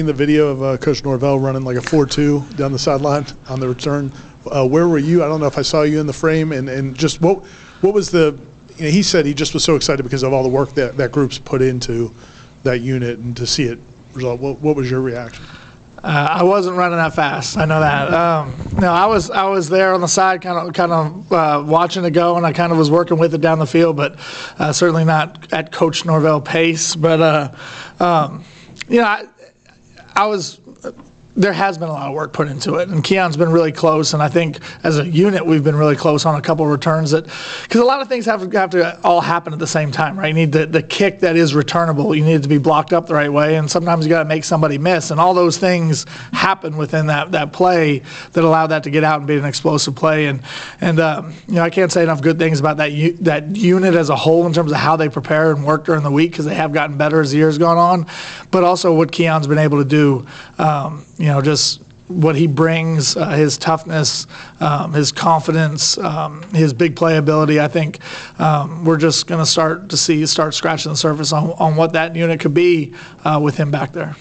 The video of uh, Coach Norvell running like a 4-2 down the sideline on the return. Uh, where were you? I don't know if I saw you in the frame, and, and just what what was the? You know, he said he just was so excited because of all the work that that group's put into that unit, and to see it result. What, what was your reaction? Uh, I wasn't running that fast. I know that. Um, no, I was I was there on the side, kind of kind of uh, watching it go, and I kind of was working with it down the field, but uh, certainly not at Coach Norvell pace. But uh, um, you know, I, I was there has been a lot of work put into it, and Keon's been really close. And I think as a unit, we've been really close on a couple of returns that, because a lot of things have, have to all happen at the same time, right? You need the, the kick that is returnable. You need it to be blocked up the right way, and sometimes you got to make somebody miss, and all those things happen within that that play that allow that to get out and be an explosive play. And and um, you know, I can't say enough good things about that u- that unit as a whole in terms of how they prepare and work during the week because they have gotten better as the years gone on, but also what Keon's been able to do. Um, you know, just what he brings, uh, his toughness, um, his confidence, um, his big playability. I think um, we're just going to start to see, start scratching the surface on, on what that unit could be uh, with him back there.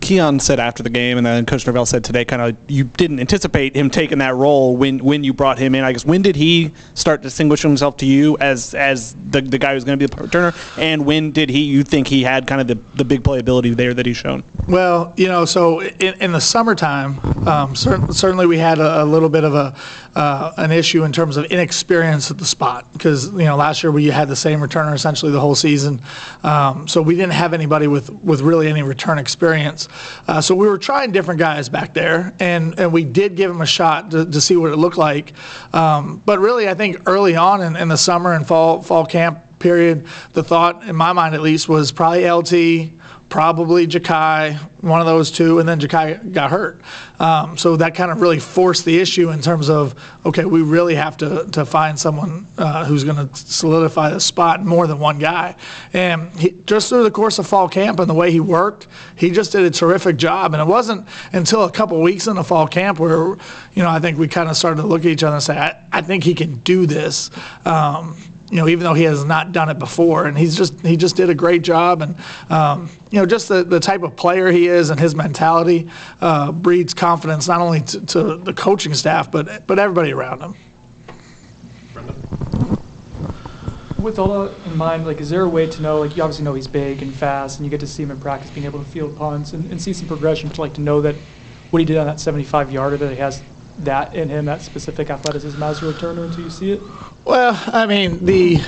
Keon said after the game, and then Coach Norvell said today, kind of you didn't anticipate him taking that role when when you brought him in. I guess when did he start distinguishing himself to you as as the, the guy who's going to be the returner, and when did he you think he had kind of the, the big playability there that he's shown? Well, you know, so in, in the summertime, um, cer- certainly we had a, a, little bit of a uh, an issue in terms of inexperience at the spot because you know last year we had the same returner essentially the whole season, um, so we didn't have anybody with with really any return experience. Uh, so we were trying different guys back there, and and we did give them a shot to, to see what it looked like. Um, but really, I think early on in, in the summer and fall fall camp period, the thought in my mind at least was probably LT probably Ja'Khi, one of those two, and then Ja'Khi got hurt. Um, so that kind of really forced the issue in terms of okay, we really have to to find someone uh, who's going to solidify the spot more than one guy. And he, just through the course of fall camp and the way he worked, he just did a terrific job. And it wasn't until a couple weeks in the fall camp where you know I think we kind of started to look at each other and say, I, I think he can do this. Um, you know, even though he has not done it before, and he's just he just did a great job, and um, you know, just the, the type of player he is and his mentality uh, breeds confidence not only to, to, the coaching staff but but everybody around him. With all that in mind, like, is there a way to know? Like, you obviously know he's big and fast, and you get to see him in practice, being able to field punts and, and see some progression. To like to know that what he did on that 75 yarder, that he has that in him, that specific athleticism as a returner until you see it? Well, I mean, the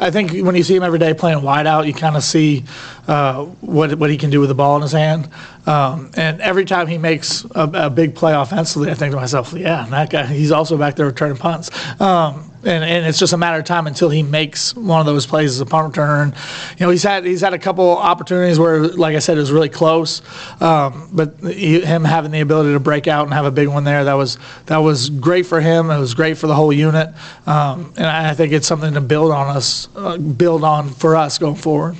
I think when you see him every day playing wide out, you kind of see uh, what what he can do with the ball in his hand. Um, and every time he makes a, a, big play offensively, I think to myself, yeah, that guy, he's also back there returning punts. Um, and, and it's just a matter of time until he makes one of those plays as a punt returner. And, you know, he's had he's had a couple opportunities where, like I said, it was really close. Um, but he, him having the ability to break out and have a big one there, that was that was great for him. It was great for the whole unit. Um, and I think it's something to build on us, uh, build on for us going forward.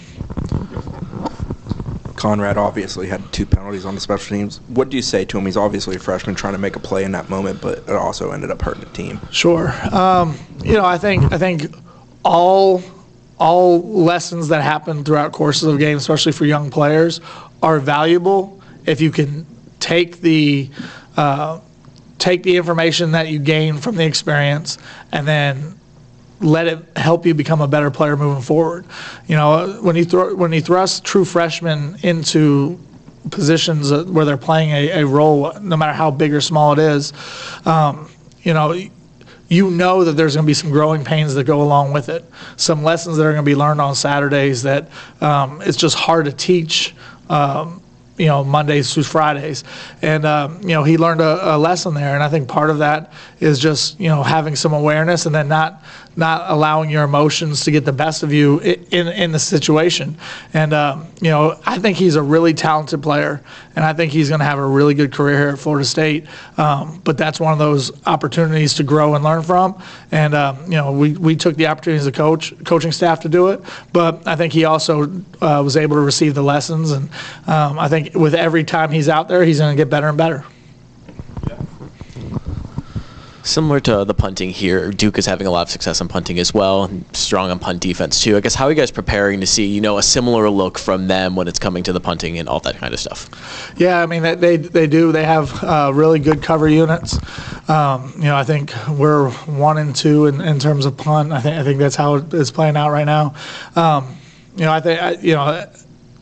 Conrad obviously had two penalties on the special teams. What do you say to him? He's obviously a freshman trying to make a play in that moment, but it also ended up hurting the team. Sure. Um, you know, I think I think all all lessons that happen throughout courses of games, especially for young players, are valuable if you can take the uh, take the information that you gain from the experience and then let it help you become a better player moving forward. You know, when you throw when you thrust true freshmen into positions where they're playing a, a role, no matter how big or small it is, um, you know, you know that there's going to be some growing pains that go along with it. Some lessons that are going to be learned on Saturdays that um, it's just hard to teach. Um, you know Mondays through Fridays, and um, you know he learned a, a, lesson there, and I think part of that is just you know having some awareness and then not not allowing your emotions to get the best of you in in the situation. And um, you know, I think he's a really talented player, and I think he's going to have a really good career here at Florida State. Um, but that's one of those opportunities to grow and learn from. And um, you know, we we took the opportunity as a coach, coaching staff to do it. But I think he also uh, was able to receive the lessons, and I think with every time he's out there, he's going to get better and better. Similar to the punting here, Duke is having a lot of success in punting as well, and strong on punt defense too. I guess how are you guys preparing to see, you know, a similar look from them when it's coming to the punting and all that kind of stuff? Yeah, I mean they they, they do. They have uh, really good cover units. Um, you know, I think we're one and two in, in terms of punt. I think I think that's how it's playing out right now. Um, you know, I think you know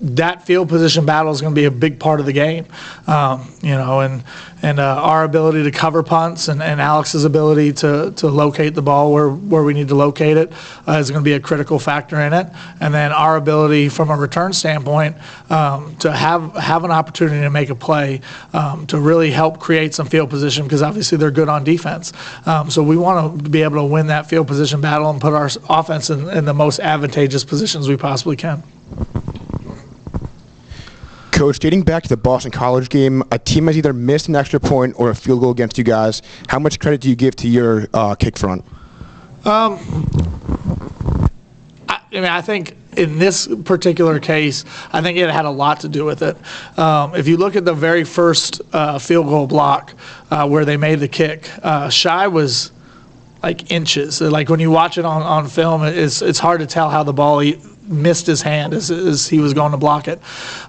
that field position battle is going to be a big part of the game. Um, you know, and and uh, our ability to cover punts and, and Alex's ability to, to locate the ball where, where we need to locate it uh, is going to be a critical factor in it. And then our ability from a return standpoint um, to have have an opportunity to make a play um, to really help create some field position because obviously they're good on defense. Um, so we want to be able to win that field position battle and put our offense in, in the most advantageous positions we possibly can. Coach, dating back to the Boston College game, a team has either missed an extra point or a field goal against you guys. How much credit do you give to your uh, kick front? Um, I mean, I think in this particular case, I think it had a lot to do with it. Um, if you look at the very first uh, field goal block uh, where they made the kick, uh, Shy was like inches. Like when you watch it on, on film, it's it's hard to tell how the ball he missed his hand as, as he was going to block it.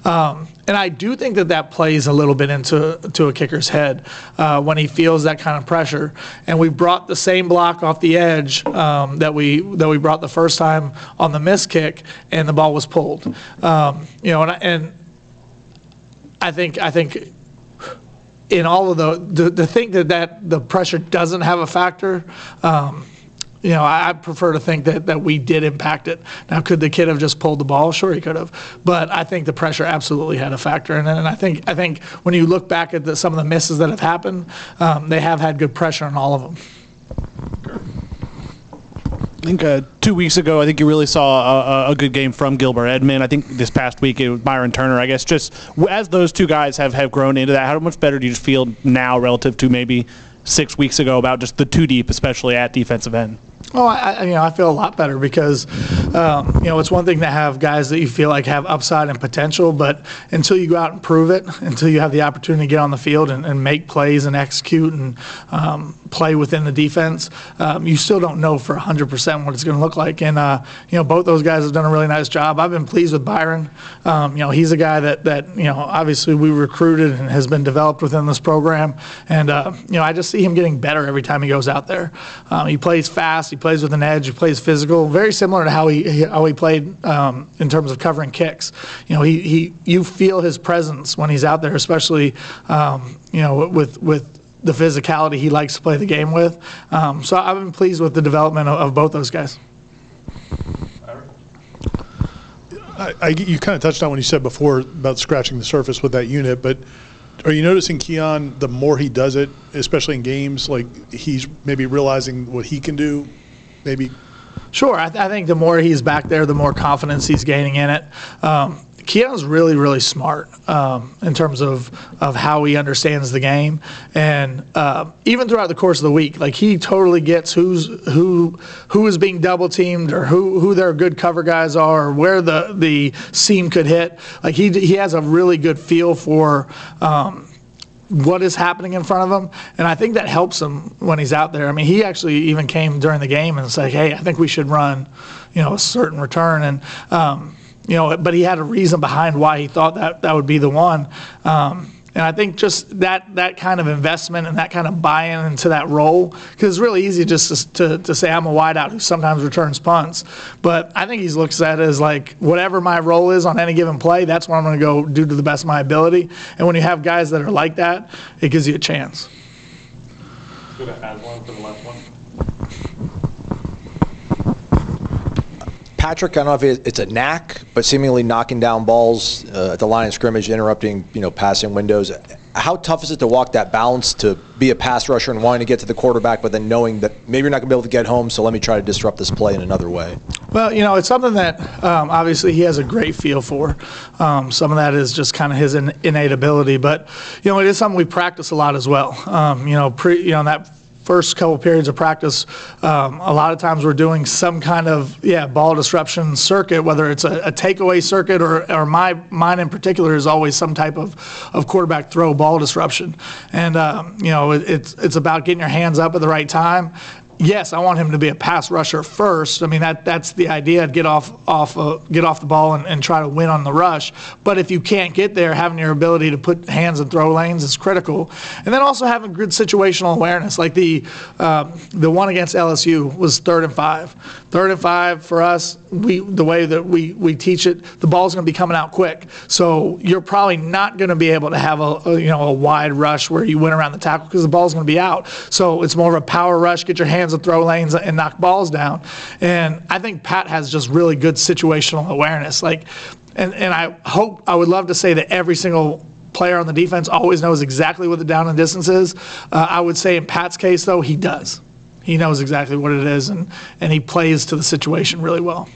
Um, and I do think that that plays a little bit into to a kicker's head uh, when he feels that kind of pressure. And we brought the same block off the edge um, that we that we brought the first time on the miss kick, and the ball was pulled. Um, you know, and, I- and I think I think in all of the, to, to think that, that the pressure doesn't have a factor, um, you know, I, prefer to think that, that we did impact it. Now, could the kid have just pulled the ball? Sure, he could have. But I think the pressure absolutely had a factor in it. And I think, I think when you look back at the, some of the misses that have happened, um, they have had good pressure on all of them. I think uh, two weeks ago, I think you really saw a, a- good game from Gilbert Edmond. I think this past week it was Byron Turner. I guess just as those two guys have, have grown into that, how much better do you feel now relative to maybe six weeks ago about just the two deep, especially at defensive end? Oh, I, you know, I feel a lot better because, um, you know, it's one thing to have guys that you feel like have upside and potential, but until you go out and prove it, until you have the opportunity to get on the field and, and make plays and execute and um, play within the defense, um, you still don't know for 100% what it's going to look like. And, uh, you know, both those guys have done a really nice job. I've been pleased with Byron. Um, you know, he's a guy that, that, you know, obviously we recruited and has been developed within this program. And, uh, you know, I just see him getting better every time he goes out there. Um, he plays fast, he plays with an edge, he plays physical, very similar to how he, how he played um, in terms of covering kicks. You know, he, he, you feel his presence when he's out there, especially, um, you know, with, with, the physicality he likes to play the game with. Um, so I've been pleased with the development of, of both those guys. I, I, you kind of touched on when you said before about scratching the surface with that unit, but are you noticing Keon the more he does it, especially in games, like he's maybe realizing what he can do, maybe Sure, I, th- I think the more he's back there, the more confidence he's gaining in it. Um, Keon's really, really smart um, in terms of, of how he understands the game, and uh, even throughout the course of the week, like he totally gets who's who who is being double teamed or who who their good cover guys are, or where the the seam could hit. Like he he has a really good feel for. Um, what is happening in front of him, and I think that helps him when he's out there. I mean, he actually even came during the game and said, "Hey, I think we should run, you know, a certain return," and um, you know, but he had a reason behind why he thought that that would be the one. Um, and I think just that that kind of investment and that kind of buy-in into that role, because it's really easy just to, to, to say I'm a wideout who sometimes returns punts, but I think he looks at it as like whatever my role is on any given play, that's what I'm going to go do to the best of my ability. And when you have guys that are like that, it gives you a chance. Patrick, I don't know if it- it's a knack, but seemingly knocking down balls uh, at the line of scrimmage, interrupting, you know, passing windows. How tough is it to walk that balance to be a pass rusher and wanting to get to the quarterback, but then knowing that maybe you're not going to be able to get home, so let me try to disrupt this play in another way? Well, you know, it's something that um, obviously he has a great feel for. Um, some of that is just kind of his in, innate ability, but you know, it is something we practice a lot as well. Um, you know, pre, you know that first couple periods of practice, um, a lot of times we're doing some kind of yeah ball disruption circuit, whether it's a, a takeaway circuit or, or my mine in particular is always some type of, of quarterback throw ball disruption, and um, you know it, it's it's about getting your hands up at the right time yes, I want him to be a pass rusher first. I mean that that's the idea. Get off off uh, get off the ball and, and try to win on the rush. But if you can't get there, having your ability to put hands and throw lanes is critical. And then also having good situational awareness. Like the um, the one against LSU was third and five. Third and five for us. We the way that we we teach it, the ball's going to be coming out quick. So you're probably not going to be able to have a, a you know a wide rush where you win around the tackle because the ball's going to be out. So it's more of a power rush. Get your hands and throw lanes and knock balls down. And I think Pat has just really good situational awareness. Like, and, and I hope, I would love to say that every single player on the defense always knows exactly what the down and distance is. Uh, I would say in Pat's case, though, he does. He knows exactly what it is, and, and he plays to the situation really well.